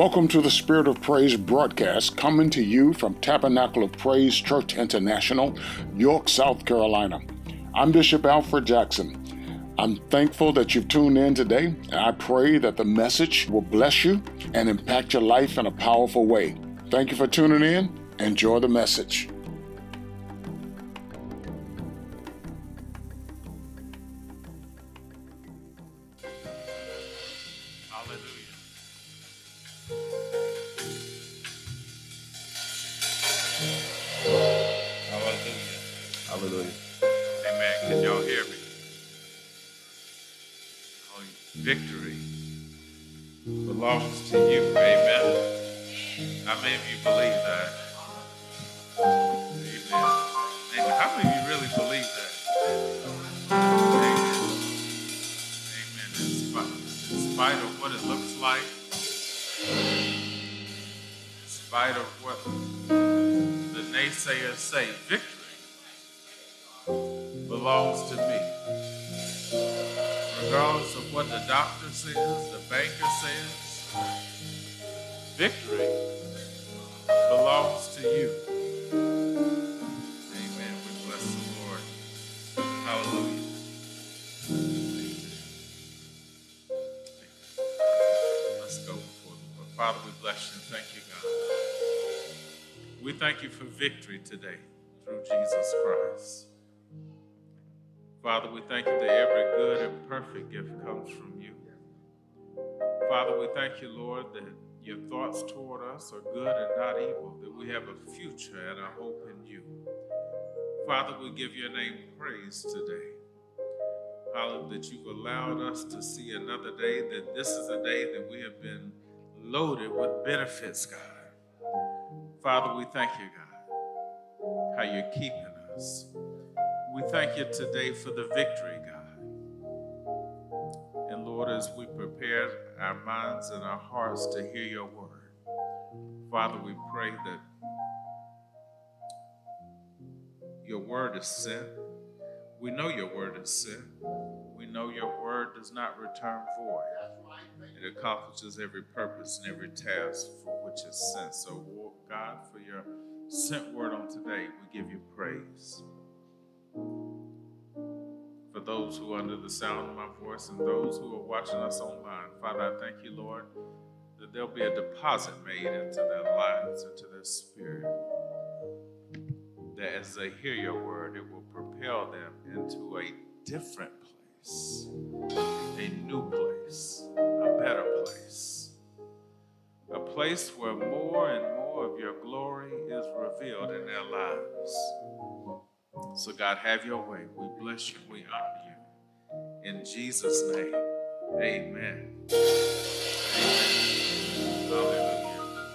Welcome to the Spirit of Praise broadcast coming to you from Tabernacle of Praise Church International, York, South Carolina. I'm Bishop Alfred Jackson. I'm thankful that you've tuned in today, I pray that the message will bless you and impact your life in a powerful way. Thank you for tuning in. Enjoy the message. Today through Jesus Christ. Father, we thank you that every good and perfect gift comes from you. Father, we thank you, Lord, that your thoughts toward us are good and not evil, that we have a future and a hope in you. Father, we give your name praise today. Hallelujah, that you've allowed us to see another day, that this is a day that we have been loaded with benefits, God. Father, we thank you, God, how you're keeping us. We thank you today for the victory, God. And Lord, as we prepare our minds and our hearts to hear your word, Father, we pray that your word is sent. We know your word is sent. We know your word does not return void. It accomplishes every purpose and every task for which it's sent. So, God, for your sent word on today, we give you praise for those who are under the sound of my voice and those who are watching us online. Father, I thank you, Lord, that there'll be a deposit made into their lives, into their spirit. That as they hear your word, it will propel them into a different place, a new place, a better place, a place where more and more of your glory is revealed in their lives. So, God, have your way. We bless you. We honor you. In Jesus' name, amen. Amen. Hallelujah.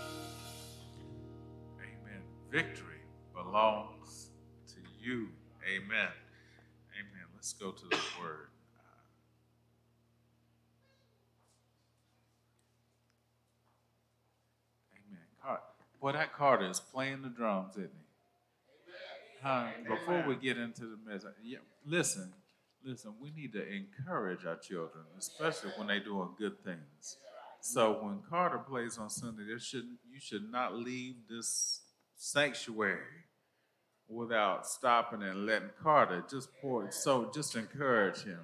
Amen. Victory belongs to you. Amen. Amen. Let's go to the word. Amen. Car- Boy, that Carter is playing the drums, isn't he? Huh? Before we get into the message, yeah, listen, listen. We need to encourage our children, especially when they're doing good things. So when Carter plays on Sunday, there should you should not leave this sanctuary without stopping and letting Carter just pour. So just encourage him.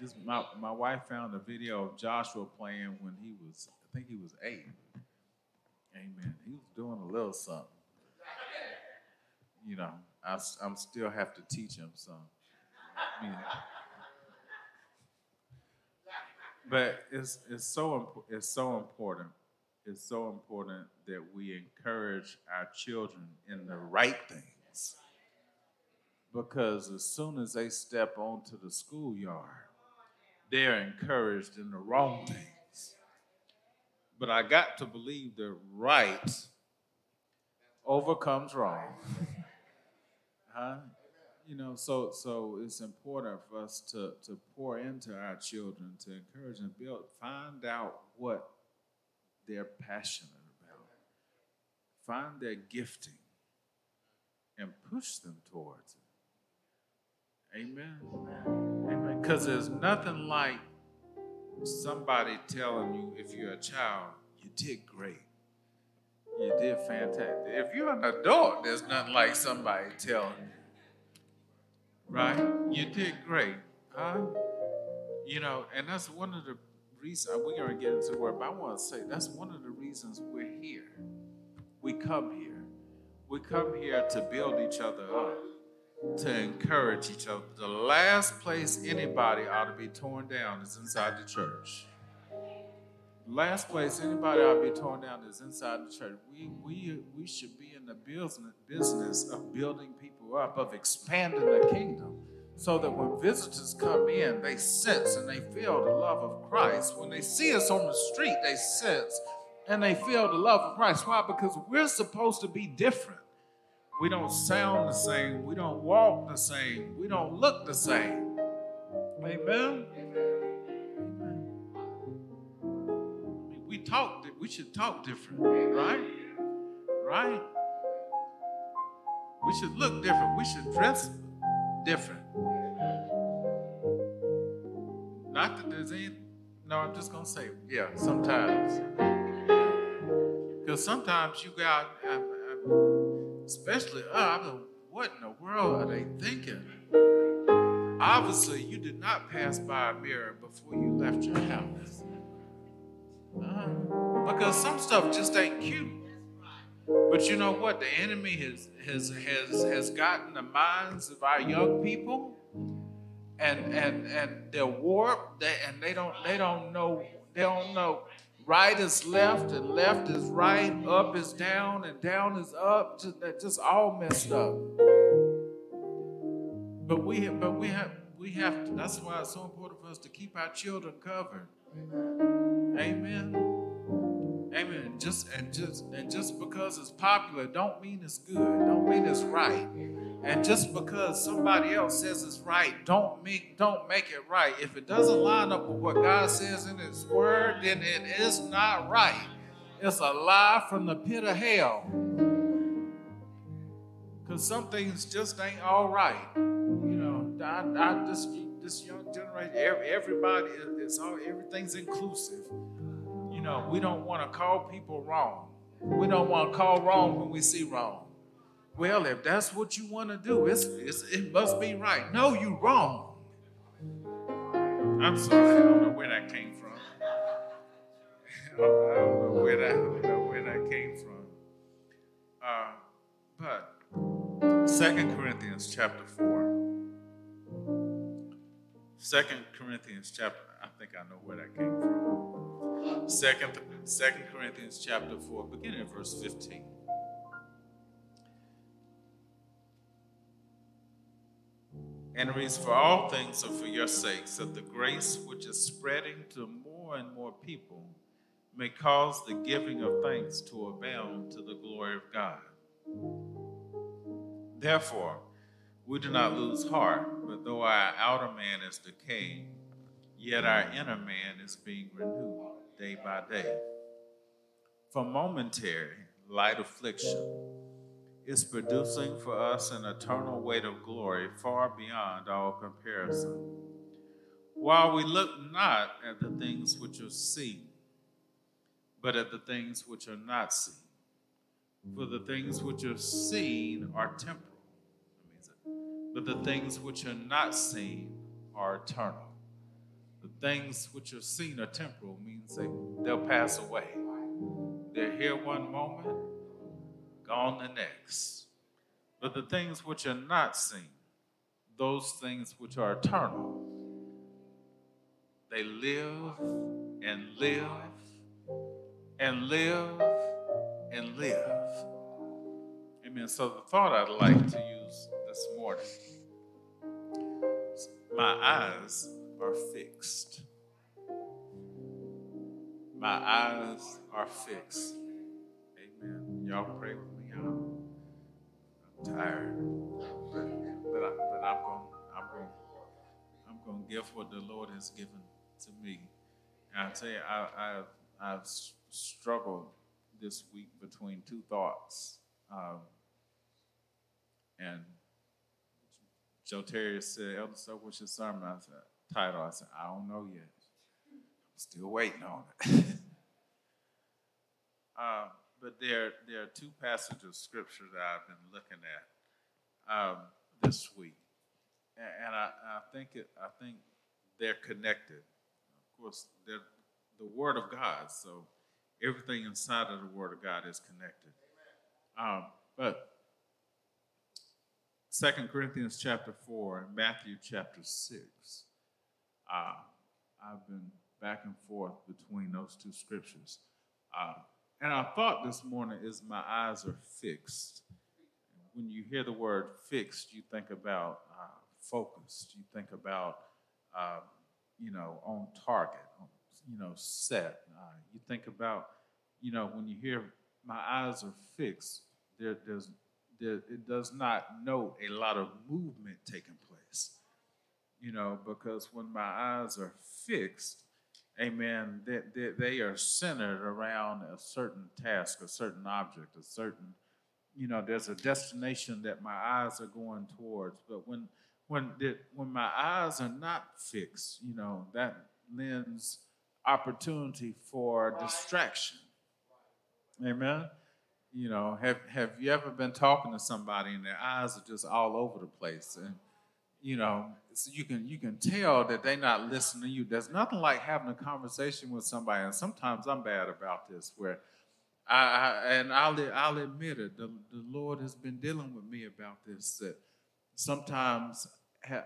Just my my wife found a video of Joshua playing when he was, I think he was eight. Amen. He was doing a little something you know, I'm still have to teach him some. I mean, but it's it's so it's so important. It's so important that we encourage our children in the right things, because as soon as they step onto the schoolyard, they're encouraged in the wrong things. But I got to believe that right overcomes wrong. Huh? You know, so so it's important for us to to pour into our children, to encourage and build, find out what they're passionate about, find their gifting, and push them towards it. Amen. Amen. Because there's nothing like somebody telling you, if you're a child, You did great. You did fantastic. If you're an adult, there's nothing like somebody telling you. Right? You did great. Huh? You know, and that's one of the reasons, we're going to get into word, but I want to say that's one of the reasons we're here. We come here. We come here to build each other up, to encourage each other. The last place anybody ought to be torn down is inside the church. Last place anybody ought to be torn down is inside the church. We, we, we should be in the business, business of building people up, of expanding the kingdom, so that when visitors come in, they sense and they feel the love of Christ. When they see us on the street, they sense and they feel the love of Christ. Why? Because we're supposed to be different. We don't sound the same. We don't walk the same. We don't look the same. Amen. We talk. We should talk different, right? Right. We should look different. We should dress different. Not that there's any. No, I'm just gonna say, yeah. Sometimes, because sometimes you got. Uh, uh, especially, uh, I mean, what in the world are they thinking? Obviously, you did not pass by a mirror before you left your house. Uh, because some stuff just ain't cute. But you know what? The enemy has has has has gotten the minds of our young people, and and and they're warped. And they don't they don't know they don't know right is left and left is right, up is down and down is up. Just, just all messed up. But we, but we have, we have. To, that's why it's so important for us to keep our children covered. Amen. Amen. Just and just and just because it's popular, don't mean it's good. Don't mean it's right. And just because somebody else says it's right, don't make don't make it right. If it doesn't line up with what God says in His Word, then it is not right. It's a lie from the pit of hell. Because some things just ain't all right. You know, I, I this this young generation, everybody is all everything's inclusive. You know, we don't want to call people wrong. We don't want to call wrong when we see wrong. Well, if that's what you want to do, it's, it's, it must be right. No, you're wrong. I'm sorry, I don't know where that came from. I don't know where that, don't know where that came from. Uh, but Second Corinthians chapter 4. Second Corinthians chapter, I think I know where that came from. Second, Second Corinthians chapter 4, beginning at verse 15. And reads, For all things are for your sakes, that the grace which is spreading to more and more people may cause the giving of thanks to abound to the glory of God. Therefore, we do not lose heart, but though our outer man is decaying, yet our inner man is being renewed day by day. For momentary light affliction, is producing for us an eternal weight of glory far beyond all comparison. While we look not at the things which are seen, but at the things which are not seen. For the things which are seen are temporal, but the things which are not seen are eternal. The things which are seen are temporal means they, they'll pass away. They're here one moment, gone the next. But the things which are not seen, those things which are eternal, they live and live and live and live. Amen. So, the thought I'd like to use this morning my eyes are fixed. My eyes are fixed. Amen. Y'all pray with me. Tired, but but, I, but I'm going I'm going I'm going to give what the Lord has given to me. And I tell you, I, I've I've struggled this week between two thoughts. Um, and Joe Terry said, Elder so what's your sermon? I said, title. I said, I don't know yet. I'm still waiting on it. uh, but there, there are two passages of scripture that I've been looking at um, this week, and, and I, I, think it, I think they're connected. Of course, they're the Word of God, so everything inside of the Word of God is connected. Um, but Second Corinthians chapter four and Matthew chapter six. Uh, I've been back and forth between those two scriptures. Uh, and our thought this morning is my eyes are fixed. When you hear the word fixed, you think about uh, focused. You think about, uh, you know, on target, you know, set. Uh, you think about, you know, when you hear my eyes are fixed, there, there's, there, it does not note a lot of movement taking place. You know, because when my eyes are fixed, amen, they, they, they, are centered around a certain task, a certain object, a certain, you know, there's a destination that my eyes are going towards. But when when the, when my eyes are not fixed, you know, that lends opportunity for distraction. Amen. You know, have have you ever been talking to somebody and their eyes are just all over the place and you know, so you can you can tell that they're not listening to you. There's nothing like having a conversation with somebody, and sometimes I'm bad about this, where I, I and I'll I'll admit it. The, the Lord has been dealing with me about this. That sometimes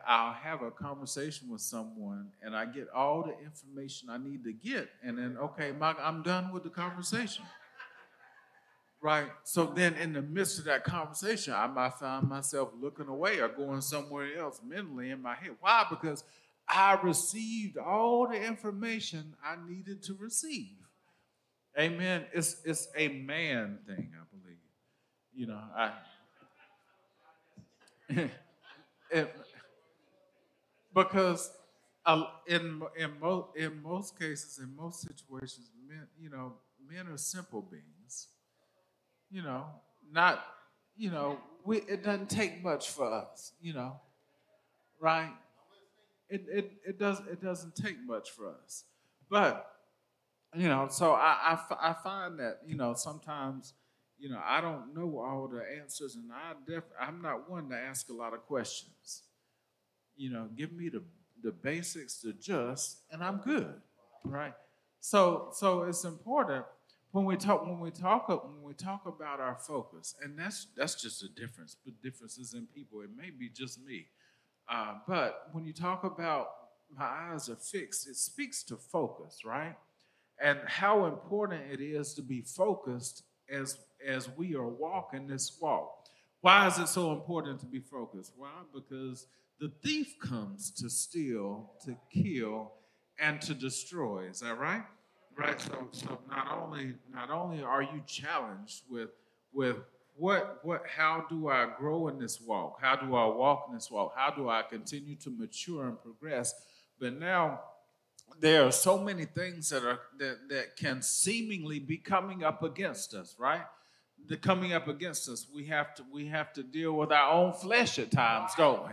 I'll have a conversation with someone, and I get all the information I need to get, and then okay, my, I'm done with the conversation right? So then, in the midst of that conversation, I might find myself looking away or going somewhere else mentally in my head. Why? Because I received all the information I needed to receive. Amen. It's it's a man thing, I believe. You know, I. it, because in in most in most cases, in most situations, men you know men are simple beings you know, not, you know, we, it doesn't take much for us, you know, right? It, it, it, does, it doesn't take much for us. But, you know, so I, I, I find that, you know, sometimes, you know, I don't know all the answers, and I def, I'm not one to ask a lot of questions. You know, give me the, the basics, the just, and I'm good, right? So, so it's important when we talk when we talk when we talk about our focus, and that's that's just a difference. But differences in people. It may be just me, uh, but when you talk about my eyes are fixed, it speaks to focus, right? And how important it is to be focused as as we are walking this walk. Why is it so important to be focused? Why? Because the thief comes to steal, to kill, and to destroy. Is that right? Right. So, so not only not only are you challenged with with what what how do I grow in this walk? How do I walk in this walk? How do I continue to mature and progress? But now there are so many things that are that, that can seemingly be coming up against us, right? The coming up against us. We have to we have to deal with our own flesh at times, don't we?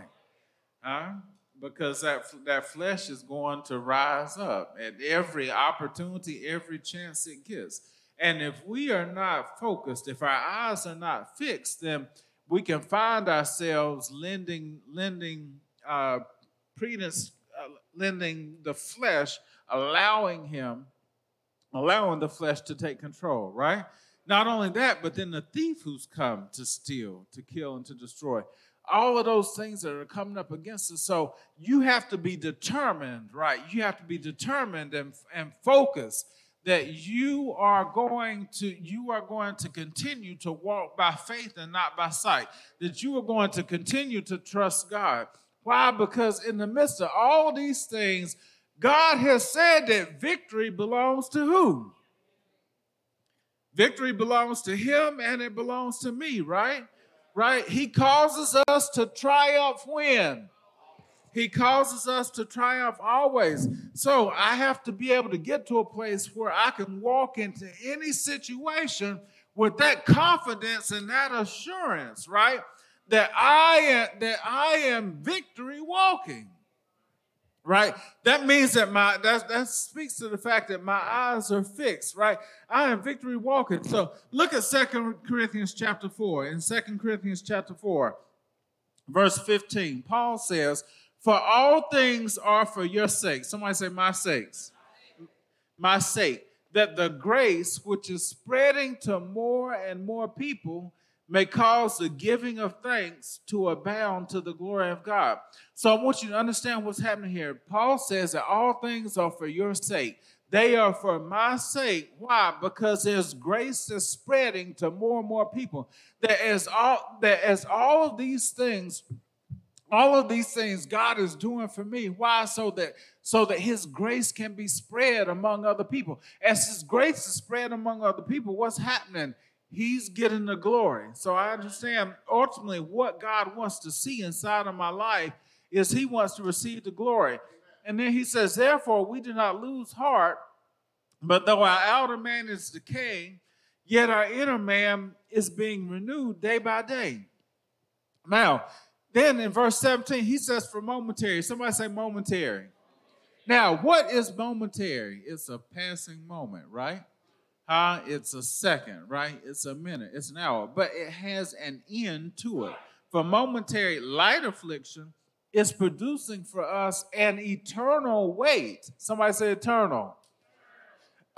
Huh? Because that, that flesh is going to rise up at every opportunity, every chance it gets. And if we are not focused, if our eyes are not fixed, then we can find ourselves lending, lending uh, credence, uh, lending the flesh, allowing him, allowing the flesh to take control, right? Not only that, but then the thief who's come to steal, to kill, and to destroy all of those things that are coming up against us. So you have to be determined, right? You have to be determined and, and focused that you are going to you are going to continue to walk by faith and not by sight that you are going to continue to trust god why because in the midst of all these things god has said that victory belongs to who victory belongs to him and it belongs to me right right? He causes us to triumph when? He causes us to triumph always. So I have to be able to get to a place where I can walk into any situation with that confidence and that assurance, right? That I am that I am victory walking. Right? That means that my that, that speaks to the fact that my eyes are fixed, right? I am victory walking. So look at Second Corinthians chapter 4. In Second Corinthians chapter 4, verse 15, Paul says, For all things are for your sake. Somebody say, My sakes. My sake. That the grace which is spreading to more and more people may cause the giving of thanks to abound to the glory of God. So I want you to understand what's happening here. Paul says that all things are for your sake. They are for my sake. Why? Because there's grace is spreading to more and more people. That as all that as all of these things, all of these things God is doing for me. Why? So that so that his grace can be spread among other people. As his grace is spread among other people, what's happening? He's getting the glory. So I understand ultimately what God wants to see inside of my life is He wants to receive the glory. And then He says, Therefore, we do not lose heart, but though our outer man is decaying, yet our inner man is being renewed day by day. Now, then in verse 17, he says, For momentary. Somebody say momentary. Now, what is momentary? It's a passing moment, right? Uh, it's a second, right? It's a minute, it's an hour, but it has an end to it. For momentary light affliction is producing for us an eternal weight. Somebody say eternal.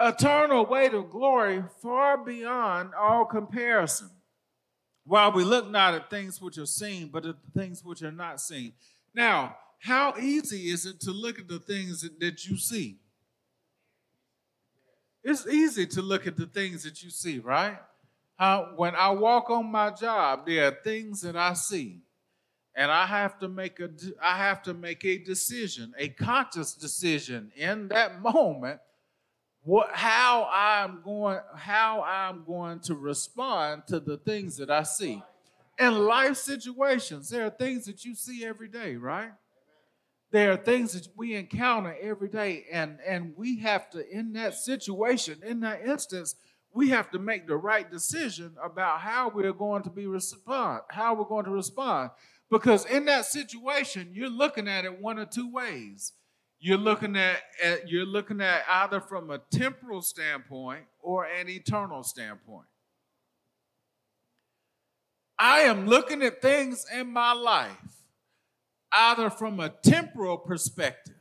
Eternal weight of glory far beyond all comparison. While we look not at things which are seen, but at the things which are not seen. Now, how easy is it to look at the things that you see? It's easy to look at the things that you see, right? Uh, when I walk on my job, there are things that I see, and I have to make a I have to make a decision, a conscious decision in that moment, what how I'm going how I'm going to respond to the things that I see. In life situations, there are things that you see every day, right? There are things that we encounter every day and and we have to in that situation in that instance we have to make the right decision about how we're going to be respond how we're going to respond. Because in that situation you're looking at it one or two ways. You're looking at, at you're looking at either from a temporal standpoint or an eternal standpoint. I am looking at things in my life either from a temporal perspective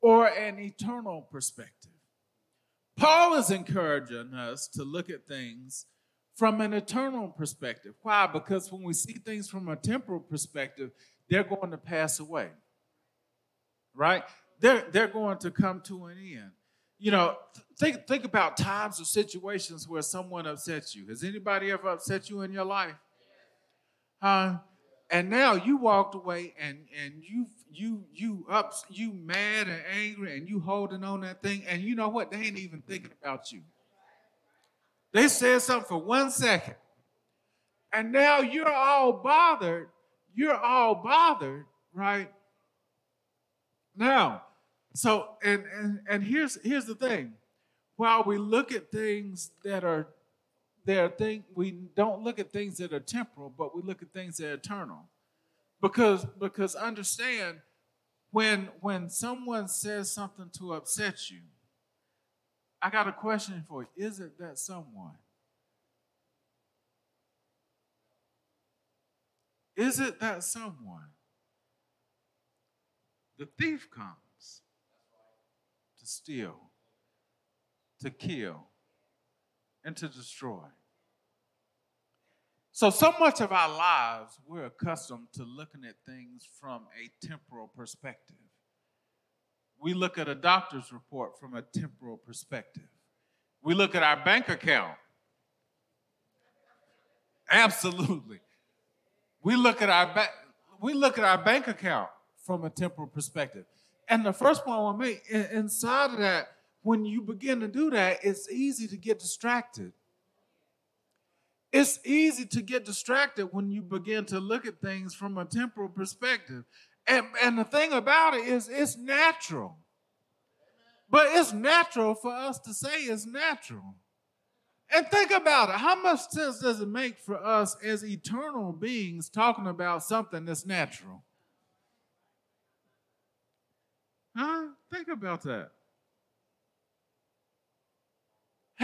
or an eternal perspective. Paul is encouraging us to look at things from an eternal perspective. Why? Because when we see things from a temporal perspective, they're going to pass away. Right? They're, they're going to come to an end. You know, think, think about times or situations where someone upsets you. Has anybody ever upset you in your life? Huh? And now you walked away and and you you you up you mad and angry and you holding on that thing. And you know what? They ain't even thinking about you. They said something for one second. And now you're all bothered. You're all bothered right? Now so and and and here's here's the thing. While we look at things that are there are things we don't look at things that are temporal, but we look at things that are eternal. Because because understand when when someone says something to upset you, I got a question for you. Is it that someone? Is it that someone? The thief comes to steal, to kill, and to destroy. So, so much of our lives, we're accustomed to looking at things from a temporal perspective. We look at a doctor's report from a temporal perspective. We look at our bank account. Absolutely. We look at our ba- we look at our bank account from a temporal perspective. And the first point I want to make inside of that when you begin to do that, it's easy to get distracted. It's easy to get distracted when you begin to look at things from a temporal perspective. And, and the thing about it is, it's natural. But it's natural for us to say it's natural. And think about it. How much sense does it make for us as eternal beings talking about something that's natural? Huh? Think about that.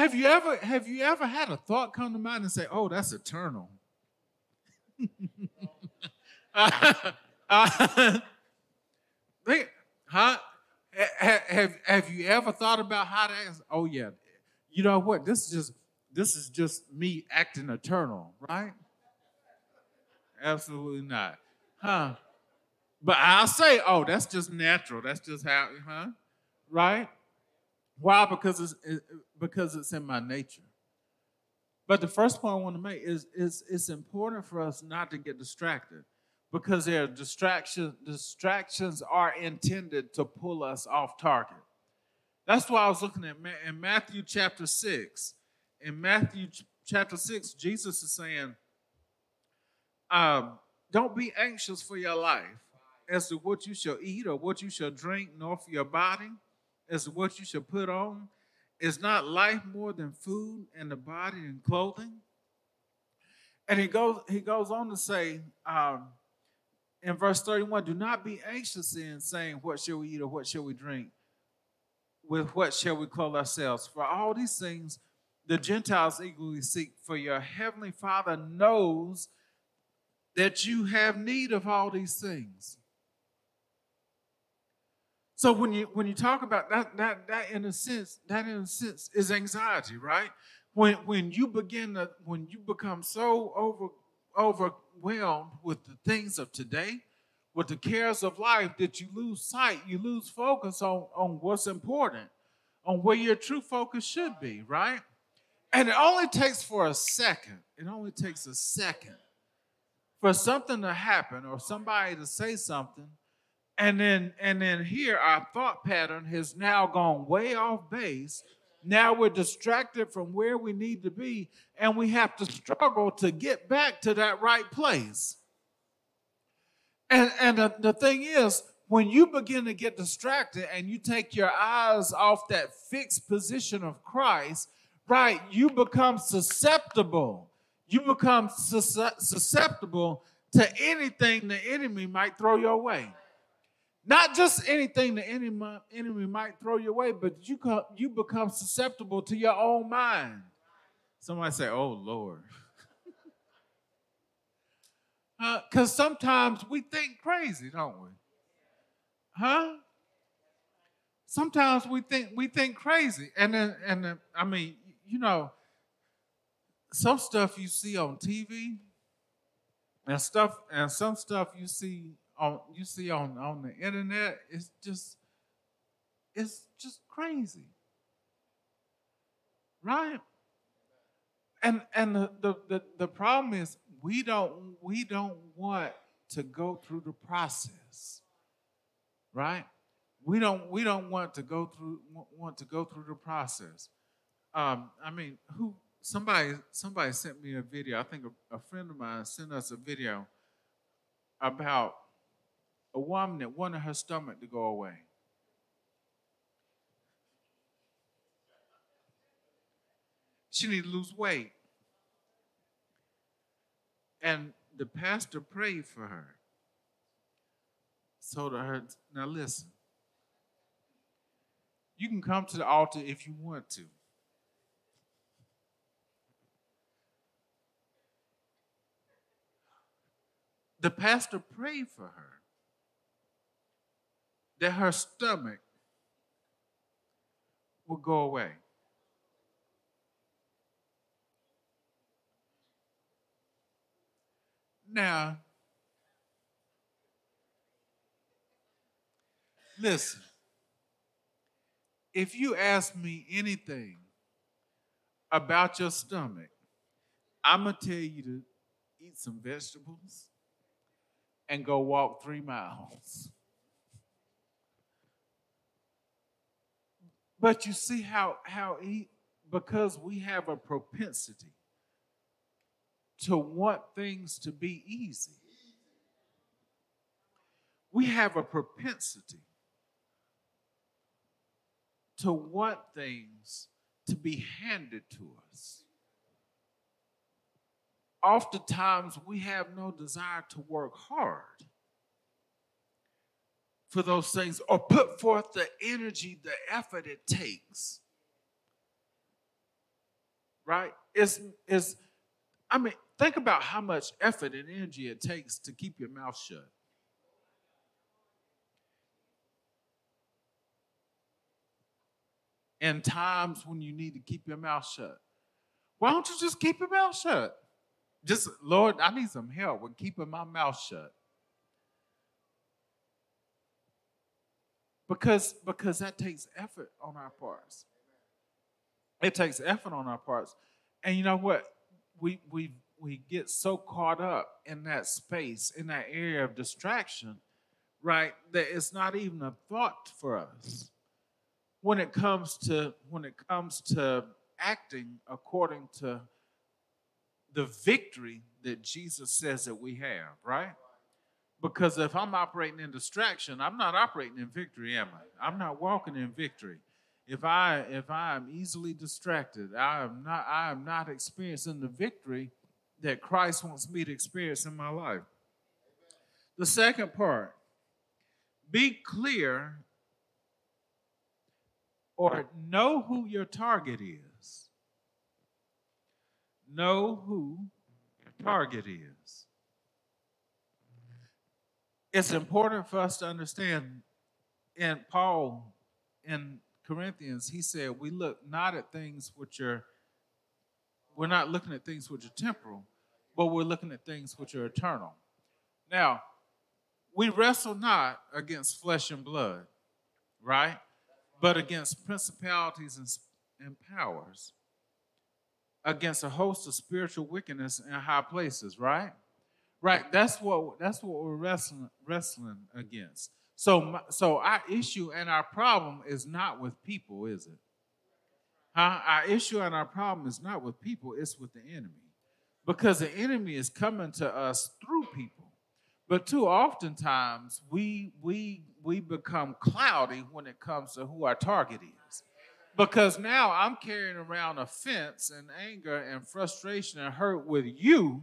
Have you ever have you ever had a thought come to mind and say, "Oh, that's eternal"? uh, uh, huh? Have have you ever thought about how to ask? Oh yeah, you know what? This is just this is just me acting eternal, right? Absolutely not, huh? But I'll say, oh, that's just natural. That's just how, huh? Right? Why? Because it's it, because it's in my nature. But the first point I want to make is, is it's important for us not to get distracted because there are distractions, distractions are intended to pull us off target. That's why I was looking at in Matthew chapter 6. In Matthew chapter 6, Jesus is saying, um, Don't be anxious for your life as to what you shall eat or what you shall drink, nor for your body to what you should put on. Is not life more than food and the body and clothing? And he goes, he goes on to say um, in verse 31 do not be anxious in saying, What shall we eat or what shall we drink? With what shall we clothe ourselves? For all these things the Gentiles eagerly seek, for your heavenly Father knows that you have need of all these things. So when you when you talk about that, that that in a sense, that in a sense is anxiety, right? When when you begin to when you become so over overwhelmed with the things of today, with the cares of life, that you lose sight, you lose focus on, on what's important, on where your true focus should be, right? And it only takes for a second, it only takes a second for something to happen or somebody to say something and then and then here our thought pattern has now gone way off base. Now we're distracted from where we need to be and we have to struggle to get back to that right place. And and the, the thing is when you begin to get distracted and you take your eyes off that fixed position of christ right you become susceptible. You become susceptible to anything the enemy might throw your way not just anything the enemy, enemy might throw your way, but you, come, you become susceptible to your own mind. Somebody say, Oh, Lord. Because uh, sometimes we think crazy, don't we? Huh? Sometimes we think we think crazy, and then and then, I mean, you know, some stuff you see on TV, and stuff and some stuff you see on you see on on the internet, it's just it's just crazy. Right? And and the, the, the, the problem is we don't we don't want to go through the process. Right? We don't we don't want to go through want to go through the process. Um, I mean, who somebody somebody sent me a video. I think a, a friend of mine sent us a video about a woman that wanted her stomach to go away. She needed to lose weight. And the pastor prayed for her. So to her, now listen, you can come to the altar if you want to. The pastor prayed for her that her stomach would go away. Now, listen, if you ask me anything about your stomach, I'm going to tell you to eat some vegetables and go walk three miles. But you see how, how he, because we have a propensity to want things to be easy, we have a propensity to want things to be handed to us. Oftentimes, we have no desire to work hard for those things or put forth the energy, the effort it takes. Right? Is is I mean, think about how much effort and energy it takes to keep your mouth shut. And times when you need to keep your mouth shut. Why don't you just keep your mouth shut? Just, Lord, I need some help with keeping my mouth shut. Because, because that takes effort on our parts. It takes effort on our parts. And you know what? We, we, we get so caught up in that space, in that area of distraction, right, that it's not even a thought for us when it comes to when it comes to acting according to the victory that Jesus says that we have, right? Because if I'm operating in distraction, I'm not operating in victory, am I? I'm not walking in victory. If I if I am easily distracted, I am not I am not experiencing the victory that Christ wants me to experience in my life. The second part, be clear or know who your target is. Know who your target is it's important for us to understand. And Paul in Corinthians, he said, We look not at things which are, we're not looking at things which are temporal, but we're looking at things which are eternal. Now, we wrestle not against flesh and blood, right? But against principalities and, and powers, against a host of spiritual wickedness in high places, right? Right. That's what that's what we're wrestling wrestling against. So so our issue and our problem is not with people, is it? Huh? Our issue and our problem is not with people, it's with the enemy. Because the enemy is coming to us through people. But too oftentimes we we we become cloudy when it comes to who our target is. Because now I'm carrying around offense and anger and frustration and hurt with you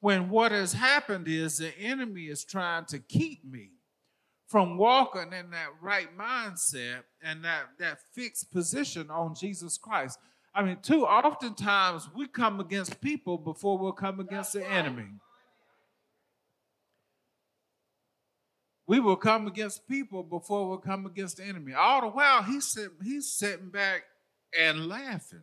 when what has happened is the enemy is trying to keep me from walking in that right mindset and that, that fixed position on Jesus Christ. I mean, too oftentimes we come against people before we'll come against the enemy. We will come against people before we'll come against the enemy. All the while, he's, sit, he's sitting back and laughing.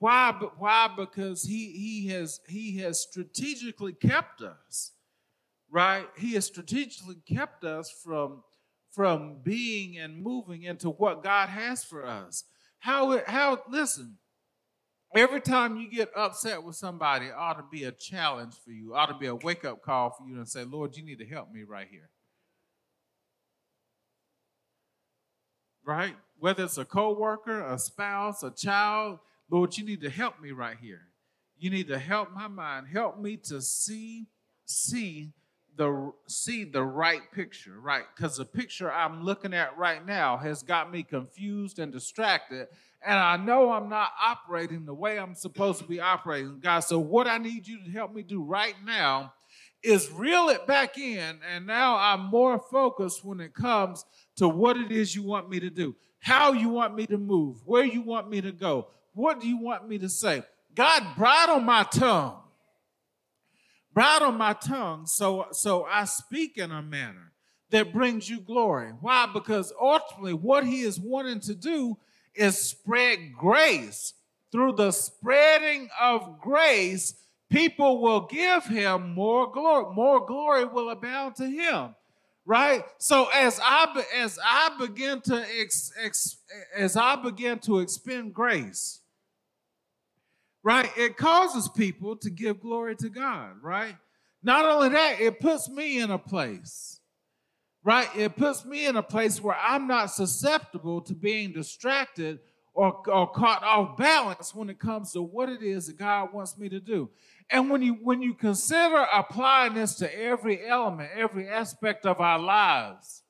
Why? Why? Because he he has he has strategically kept us, right? He has strategically kept us from from being and moving into what God has for us. How how listen, every time you get upset with somebody, it ought to be a challenge for you, it ought to be a wake-up call for you and say, Lord, you need to help me right here. Right? Whether it's a co-worker, a spouse, a child, Lord, you need to help me right here. You need to help my mind. Help me to see, see the see the right picture, right? Because the picture I'm looking at right now has got me confused and distracted. And I know I'm not operating the way I'm supposed to be operating, God. So, what I need you to help me do right now is reel it back in. And now I'm more focused when it comes to what it is you want me to do, how you want me to move, where you want me to go, what do you want me to say? God, bridle my tongue. Bridle my tongue so, so I speak in a manner that brings you glory. Why? Because ultimately, what he is wanting to do is spread grace. Through the spreading of grace, people will give him more glory. More glory will abound to him right so as i as i begin to ex, ex, as i begin to expend grace right? It causes people to give glory to God, right? Not only that, it puts me in a place, right? It puts me in a place where I'm not susceptible to being distracted or, or caught off balance when it comes to what it is that God wants me to do. And when you when you consider applying this to every element, every aspect of our lives,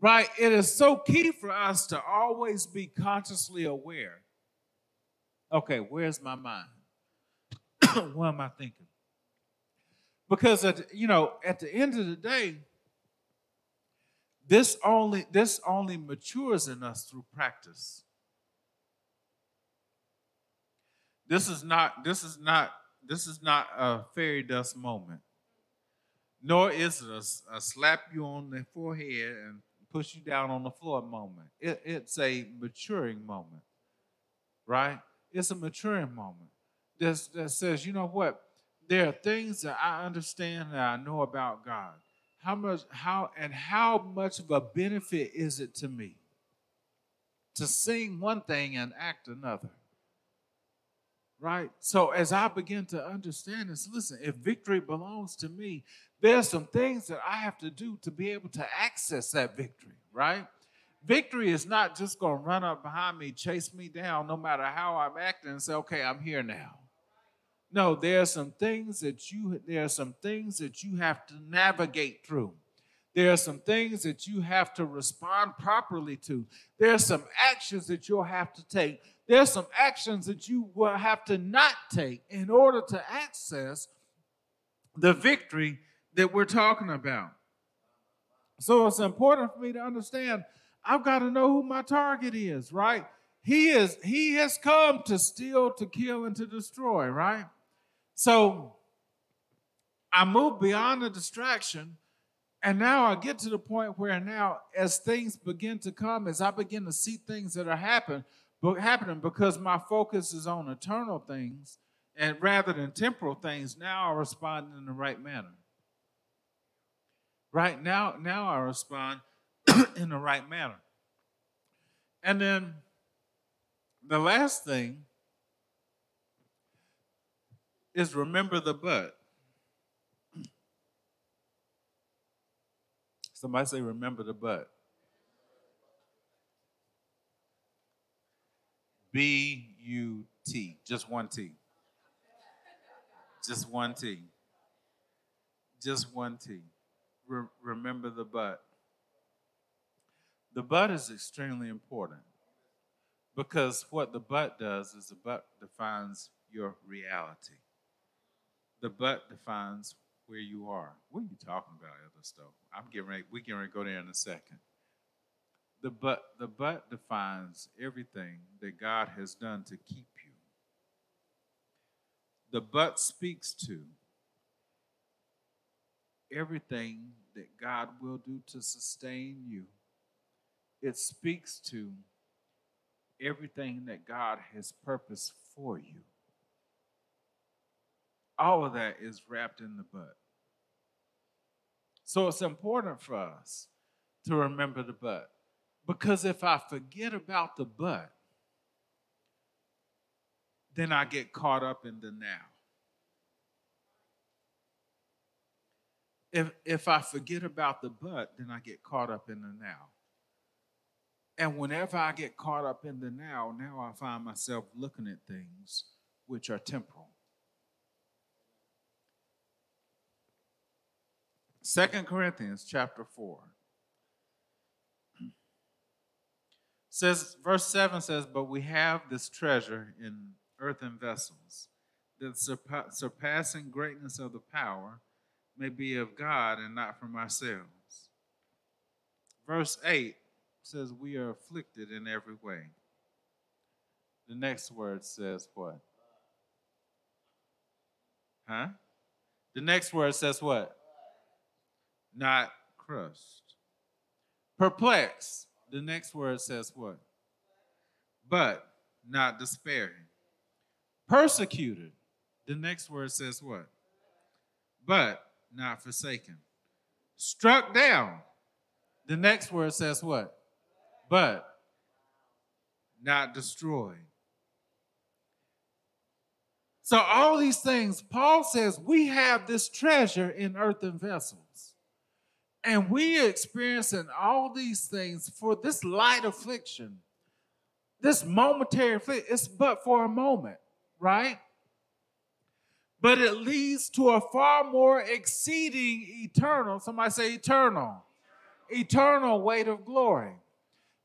right? It is so key for us to always be consciously aware Okay, where's my mind? what am I thinking? Because at you know, at the end of the day, this only this only matures in us through practice. This is not this is not this is not a fairy dust moment. Nor is it a, a slap you on the forehead and push you down on the floor moment. It, it's a maturing moment, right? It's a maturing moment that, that says, you know what? There are things that I understand that I know about God. How much, how, and how much of a benefit is it to me to sing one thing and act another? Right? So as I begin to understand this, listen, if victory belongs to me, there's some things that I have to do to be able to access that victory, right? Victory is not just going to run up behind me, chase me down, no matter how I'm acting, and say, okay, I'm here now. No, there are some things that you there are some things that you have to navigate through. There are some things that you have to respond properly to. There are some actions that you'll have to take. There are some actions that you will have to not take in order to access the victory that we're talking about. So it's important for me to understand I've got to know who my target is, right? He is he has come to steal, to kill and to destroy, right? So I move beyond the distraction and now I get to the point where now as things begin to come as I begin to see things that are happen, happening because my focus is on eternal things and rather than temporal things, now I respond in the right manner. Right now, now I respond in the right manner. And then the last thing is remember the but. Somebody say, remember the but. B U T, just one T. Just one T. Just one T re- remember the but. The but is extremely important because what the but does is the but defines your reality. The but defines where you are. What are you talking about, Elder Stowe? I'm getting ready. We getting ready to go there in a second. The but the but defines everything that God has done to keep you. The but speaks to everything that God will do to sustain you. It speaks to everything that God has purposed for you. All of that is wrapped in the but. So it's important for us to remember the but. Because if I forget about the but, then I get caught up in the now. if if I forget about the but, then I get caught up in the now. And whenever I get caught up in the now, now I find myself looking at things which are temporal. Second Corinthians chapter 4 says verse 7 says but we have this treasure in earthen vessels that the surpassing greatness of the power may be of God and not from ourselves. Verse 8 says, We are afflicted in every way. The next word says what? Huh? The next word says what? Not crushed. Perplexed. The next word says what? But not despairing. Persecuted. The next word says what? But not forsaken. Struck down. The next word says what? But not destroyed. So, all these things, Paul says we have this treasure in earthen vessels. And we are experiencing all these things for this light affliction, this momentary affliction. It's but for a moment, right? but it leads to a far more exceeding eternal, somebody say eternal, eternal weight of glory.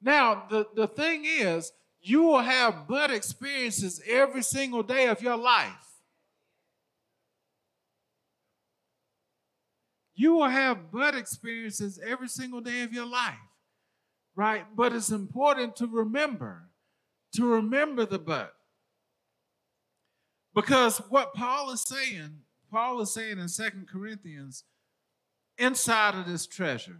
Now, the, the thing is, you will have but experiences every single day of your life. You will have but experiences every single day of your life, right? But it's important to remember, to remember the but. Because what Paul is saying, Paul is saying in Second Corinthians, inside of this treasure,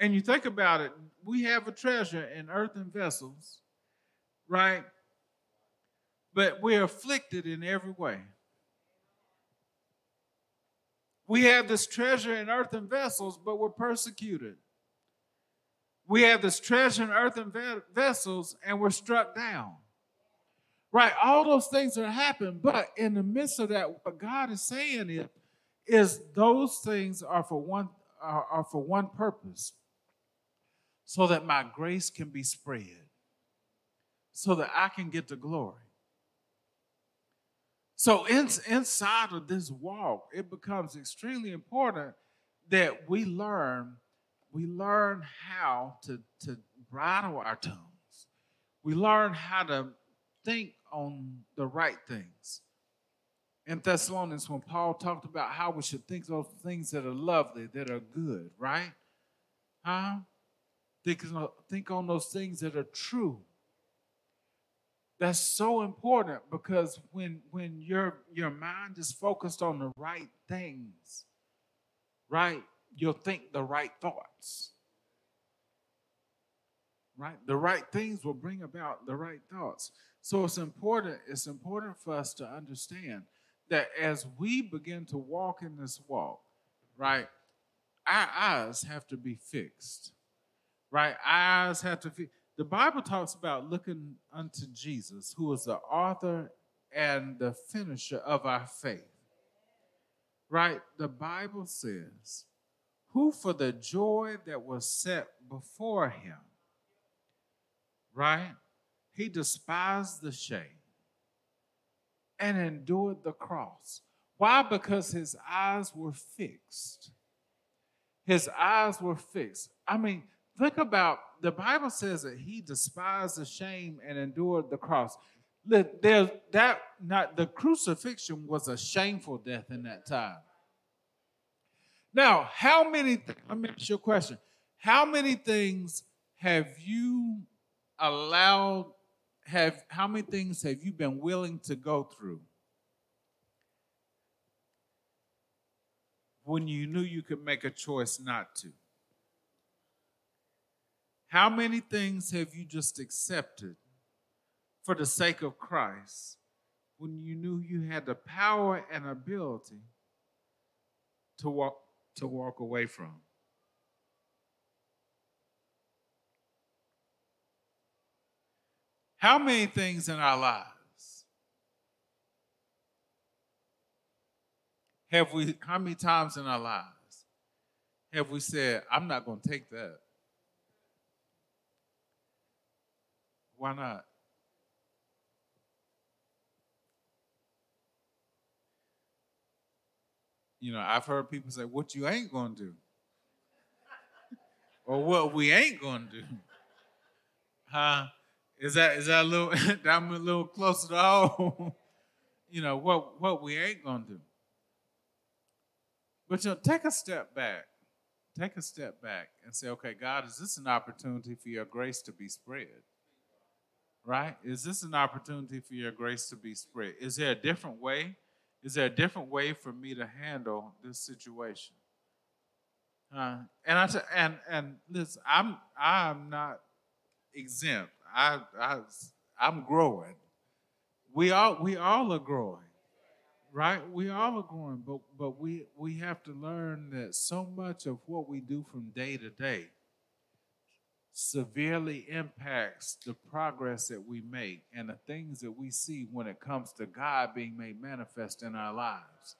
and you think about it, we have a treasure in earthen vessels, right? But we're afflicted in every way. We have this treasure in earthen vessels, but we're persecuted. We have this treasure in earthen vessels, and we're struck down. Right? All those things are happening, but in the midst of that, what God is saying is, is those things are for one are, are for one purpose so that my grace can be spread, so that I can get the glory. So, in, inside of this walk, it becomes extremely important that we learn we learn how to, to bridle our tongues. We learn how to think on the right things. In Thessalonians, when Paul talked about how we should think those things that are lovely, that are good, right? Huh? Think, think on those things that are true. That's so important because when when your your mind is focused on the right things, right, you'll think the right thoughts. Right? The right things will bring about the right thoughts. So it's important, it's important for us to understand that as we begin to walk in this walk, right, our eyes have to be fixed right? Eyes have to feel. The Bible talks about looking unto Jesus, who is the author and the finisher of our faith. Right? The Bible says, who for the joy that was set before him, right? He despised the shame and endured the cross. Why? Because his eyes were fixed. His eyes were fixed. I mean, Think about the Bible says that he despised the shame and endured the cross. There, that not the crucifixion was a shameful death in that time. Now, how many? Let me ask you a question. How many things have you allowed? Have how many things have you been willing to go through when you knew you could make a choice not to? How many things have you just accepted for the sake of Christ when you knew you had the power and ability to walk to walk away from? How many things in our lives have we, how many times in our lives have we said, I'm not going to take that? Why not? You know, I've heard people say, What you ain't gonna do? or what we ain't gonna do. Huh? Is that is that a little I'm a little closer to home? you know, what what we ain't gonna do. But you know, take a step back. Take a step back and say, okay, God, is this an opportunity for your grace to be spread? Right? Is this an opportunity for your grace to be spread? Is there a different way? Is there a different way for me to handle this situation? Uh, and I and and listen, I'm I'm not exempt. I I I'm growing. We all we all are growing, right? We all are growing, but but we we have to learn that so much of what we do from day to day severely impacts the progress that we make and the things that we see when it comes to God being made manifest in our lives.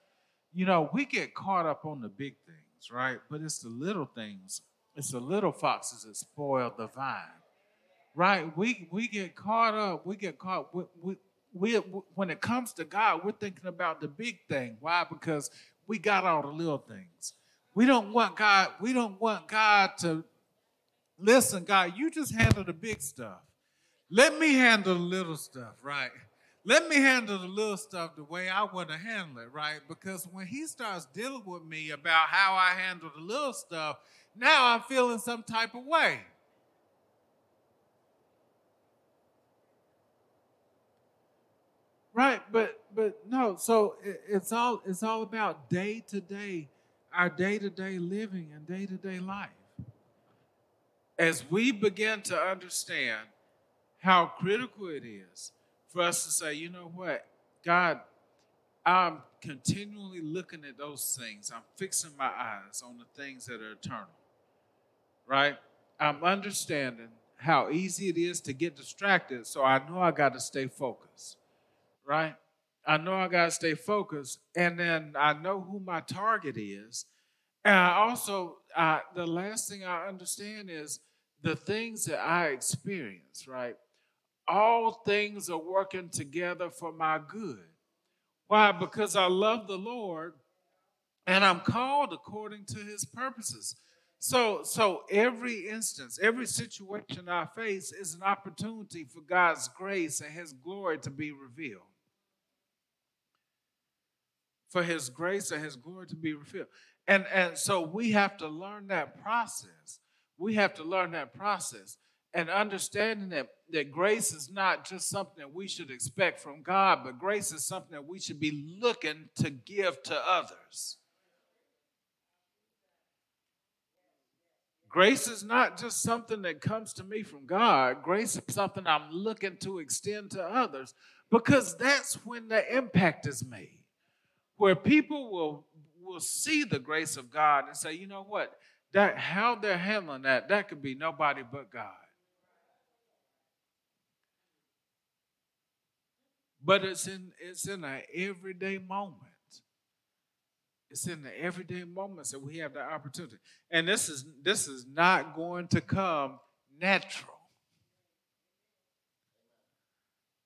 You know, we get caught up on the big things, right? But it's the little things, it's the little foxes that spoil the vine, right? We we get caught up, we get caught. We, we, we, when it comes to God, we're thinking about the big thing. Why? Because we got all the little things. We don't want God. We don't want God to Listen, God, you just handle the big stuff. Let me handle the little stuff, right? let me handle the little stuff the way I want to handle it, right? Because when he starts dealing with me about how I handle the little stuff, now I'm feeling some type of way. Right, but but no, so it, it's all it's all about day to day, our day to day living and day to day life. As we begin to understand how critical it is for us to say, you know what, God, I'm continually looking at those things. I'm fixing my eyes on the things that are eternal. Right? I'm understanding how easy it is to get distracted, so I know I got to stay focused. Right? I know I got to stay focused, and then I know who my target is. And I also, the last thing I understand is the things that I experience, right? all things are working together for my good. Why? Because I love the Lord and I'm called according to his purposes. So, so every instance, every situation I face is an opportunity for God's grace and his glory to be revealed. For his grace and his glory to be revealed. And, and so we have to learn that process. We have to learn that process and understanding that, that grace is not just something that we should expect from God, but grace is something that we should be looking to give to others. Grace is not just something that comes to me from God. Grace is something I'm looking to extend to others because that's when the impact is made. Where people will, will see the grace of God and say, you know what? That how they're handling that, that could be nobody but God. But it's in it's in an everyday moment. It's in the everyday moments that we have the opportunity. And this is this is not going to come natural.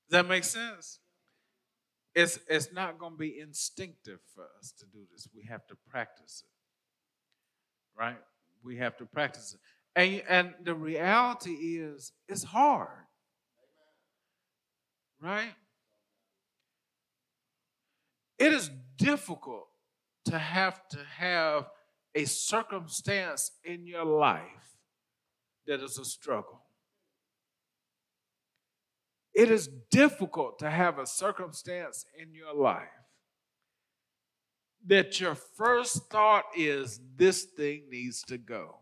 Does that make sense? It's it's not going to be instinctive for us to do this. We have to practice it. Right? We have to practice it. And, and the reality is it's hard. Right? It is difficult to have to have a circumstance in your life that is a struggle. It is difficult to have a circumstance in your life that your first thought is this thing needs to go.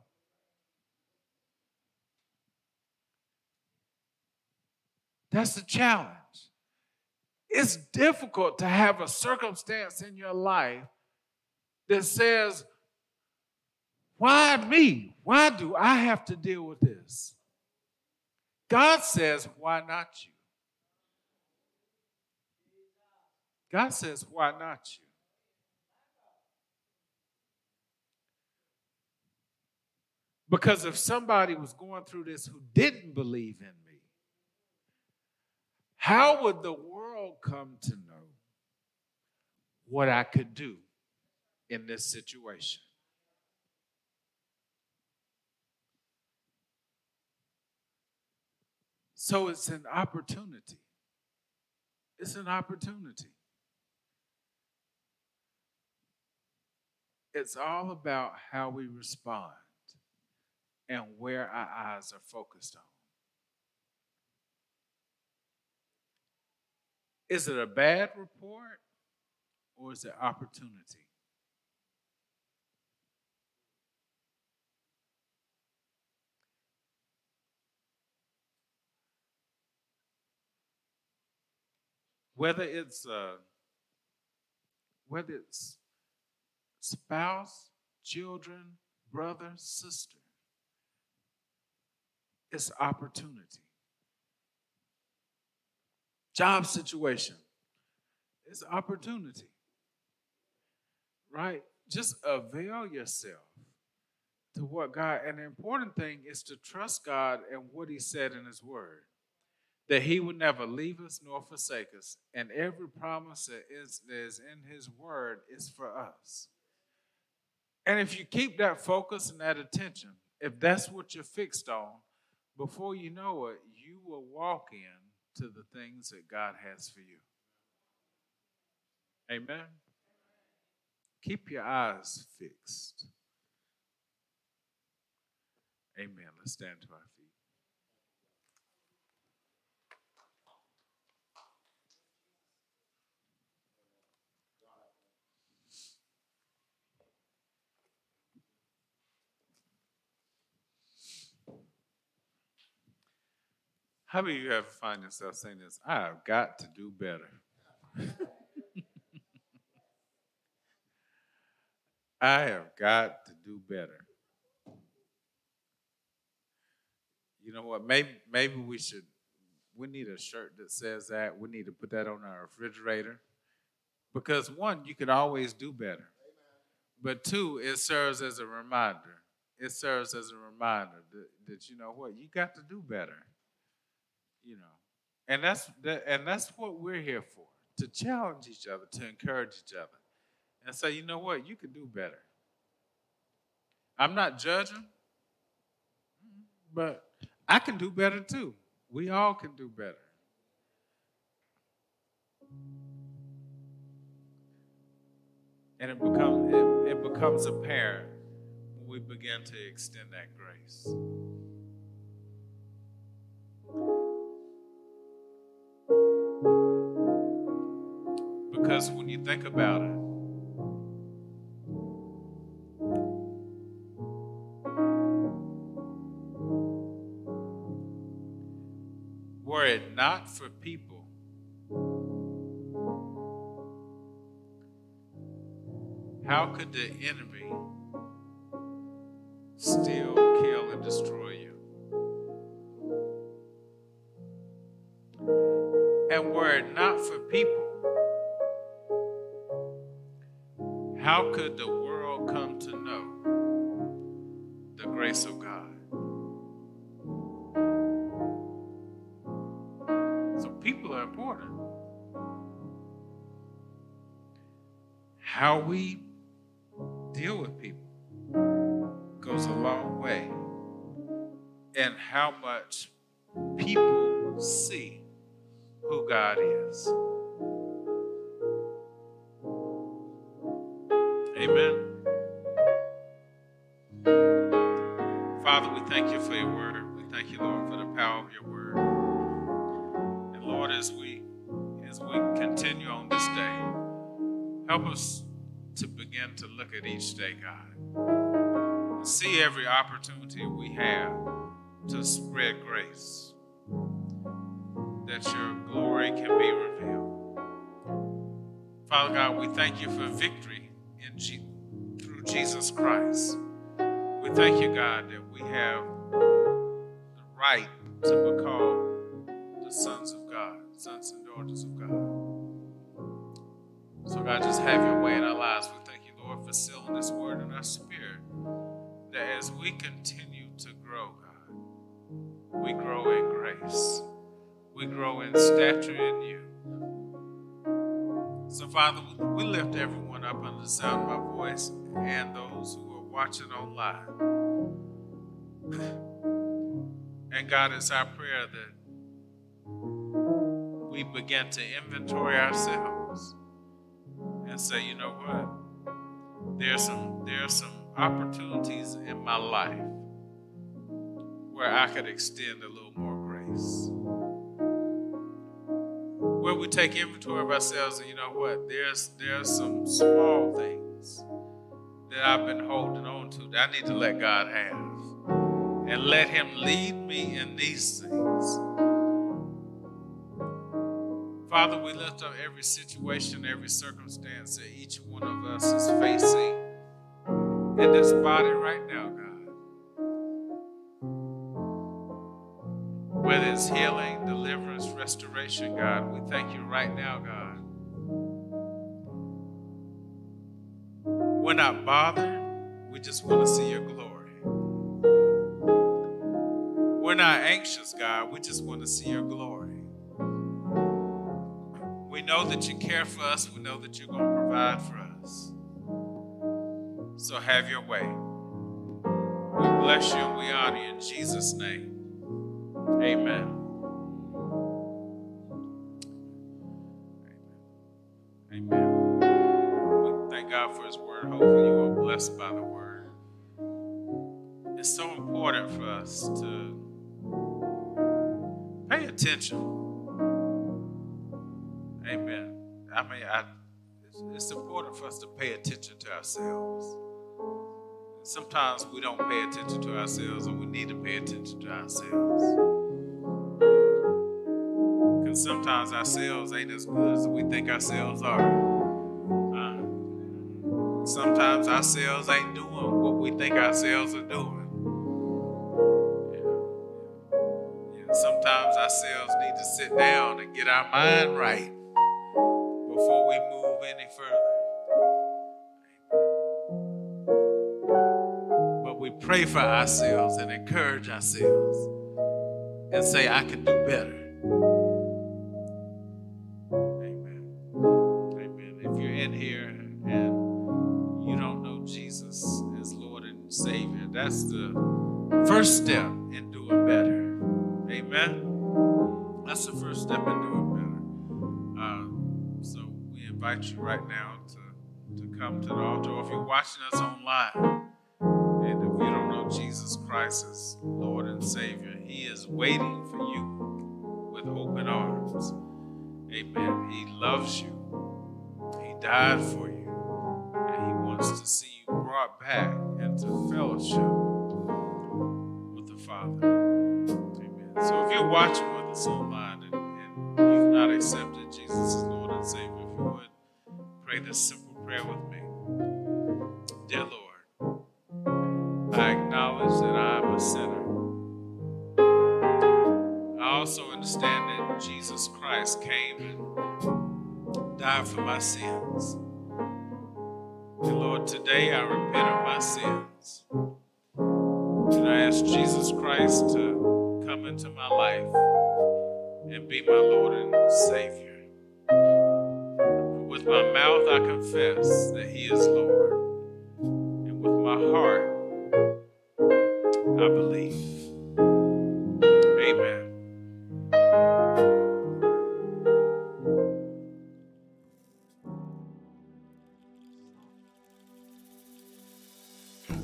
That's the challenge. It's difficult to have a circumstance in your life that says, Why me? Why do I have to deal with this? God says, Why not you? God says, Why not you? Because if somebody was going through this who didn't believe in me, how would the world come to know what I could do in this situation? So it's an opportunity. It's an opportunity. It's all about how we respond and where our eyes are focused on. Is it a bad report or is it opportunity? Whether it's uh, whether it's spouse, children, brother, sister, it's opportunity job situation. It's opportunity, right? Just avail yourself to what God, and the important thing is to trust God and what He said in His Word, that He would never leave us nor forsake us, and every promise that is, that is in His Word is for us. And if you keep that focus and that attention, if that's what you're fixed on, before you know it, you will walk in to the things that God has for you. Amen. Keep your eyes fixed. Amen. Let's stand to our feet. How many of you ever find yourself saying this? I have got to do better. I have got to do better. You know what? Maybe maybe we should we need a shirt that says that. We need to put that on our refrigerator. Because one, you could always do better. But two, it serves as a reminder. It serves as a reminder that, that you know what, you got to do better. You know. And that's that, and that's what we're here for. To challenge each other, to encourage each other. And say, you know what, you could do better. I'm not judging, but I can do better too. We all can do better. And it becomes it, it becomes apparent when we begin to extend that grace. When you think about it, were it not for people, how could the enemy steal, kill, and destroy look at each day, God. See every opportunity we have to spread grace. That your glory can be revealed. Father God, we thank you for victory in through Jesus Christ. We thank you, God, that we have the right to be called the sons of God, sons and daughters of God. So, God, just have your way in our lives. We you, Lord, this word in our spirit. That as we continue to grow, God, we grow in grace, we grow in stature in you. So, Father, we lift everyone up under the sound of my voice and those who are watching online. And God, it's our prayer that we begin to inventory ourselves and say, you know what? There's some there's some opportunities in my life where I could extend a little more grace. Where we take inventory of ourselves and you know what? There's there's some small things that I've been holding on to that I need to let God have. And let Him lead me in these things. Father, we lift up every situation, every circumstance that each one of us is facing in this body right now, God. Whether it's healing, deliverance, restoration, God, we thank you right now, God. We're not bothered, we just want to see your glory. We're not anxious, God, we just want to see your glory. Know that you care for us. We know that you're going to provide for us. So have your way. We bless you and we honor you in Jesus' name. Amen. Amen. We thank God for His Word. Hopefully, you are blessed by the Word. It's so important for us to pay attention. Amen. I mean, I, it's, it's important for us to pay attention to ourselves. Sometimes we don't pay attention to ourselves, and we need to pay attention to ourselves. Because sometimes ourselves ain't as good as we think ourselves are. Uh, sometimes ourselves ain't doing what we think ourselves are doing. sometimes ourselves need to sit down and get our mind right before we move any further. But we pray for ourselves and encourage ourselves and say, I can do better. Amen. Amen. If you're in here and you don't know Jesus as Lord and Savior, that's the first step in doing better. Amen. That's the first step in doing better. Invite you right now to, to come to the altar. Or if you're watching us online, and if you don't know Jesus Christ as Lord and Savior, He is waiting for you with open arms. Amen. He loves you. He died for you. And He wants to see you brought back into fellowship with the Father. Amen. So if you're watching with us online and, and you've not accepted Jesus as Lord and Savior, you would pray this simple prayer with me. Dear Lord, I acknowledge that I am a sinner. I also understand that Jesus Christ came and died for my sins. And Lord, today I repent of my sins. And I ask Jesus Christ to come into my life and be my Lord and Savior. With my mouth I confess that He is Lord, and with my heart I believe. Amen.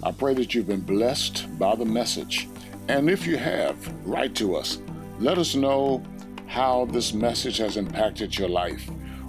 I pray that you've been blessed by the message and if you have, write to us. Let us know how this message has impacted your life,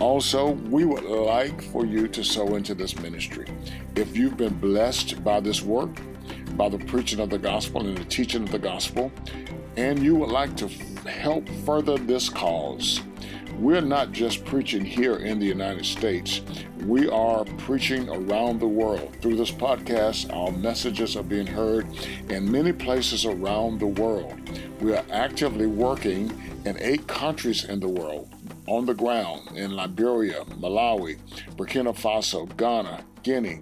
Also, we would like for you to sow into this ministry. If you've been blessed by this work, by the preaching of the gospel and the teaching of the gospel, and you would like to help further this cause, we're not just preaching here in the United States, we are preaching around the world. Through this podcast, our messages are being heard in many places around the world. We are actively working in eight countries in the world on the ground in Liberia, Malawi, Burkina Faso, Ghana, Guinea,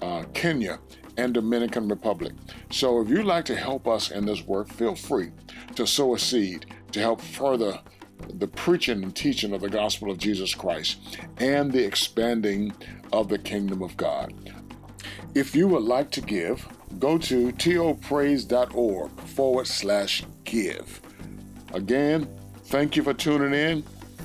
uh, Kenya, and Dominican Republic. So if you'd like to help us in this work, feel free to sow a seed to help further the preaching and teaching of the gospel of Jesus Christ and the expanding of the kingdom of God. If you would like to give, go to topraise.org forward slash give. Again, thank you for tuning in.